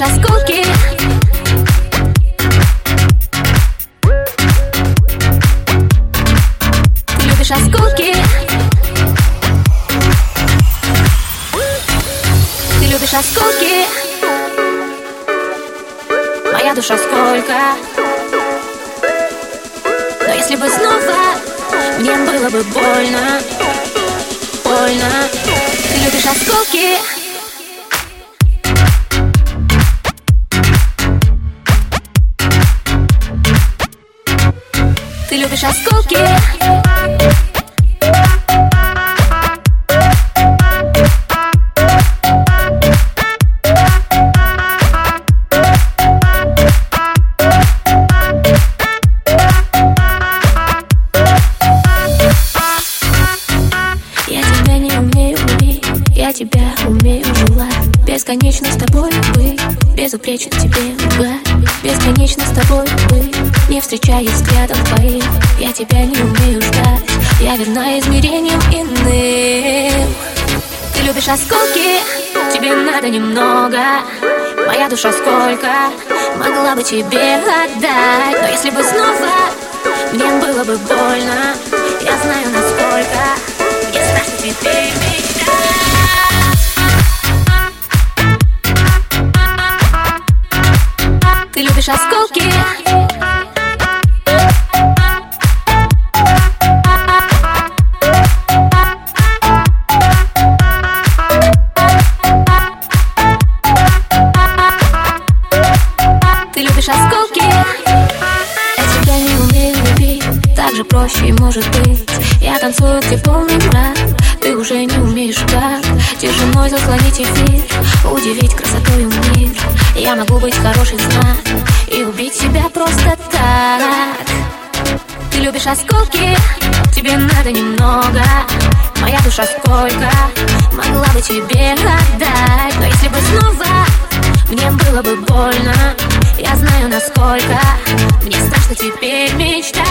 любишь осколки. Ты любишь осколки. Ты любишь осколки. Моя душа сколько. Но если бы снова Мне было бы больно Больно. Ты любишь осколки Ты любишь осколки? Я тебя умею желать. Бесконечно с тобой быть, безупречно тебе лгать Бесконечно с тобой быть, не встречаясь взглядом твоих Я тебя не умею ждать, я верна измерениям иным. Ты любишь осколки, тебе надо немного. Моя душа сколько могла бы тебе отдать? Но если бы снова мне было бы больно Я знаю насколько мне страшно теперь Так же проще и может быть. Я танцую, где полный мрак. Ты уже не умеешь как мой заслонить эфир Удивить красотой мир. Я могу быть хороший знак И убить себя просто так. Ты любишь осколки Тебе надо немного. Моя душа сколько Могла бы тебе отдать. Но если бы снова Мне было бы больно Я знаю насколько Теперь мечта.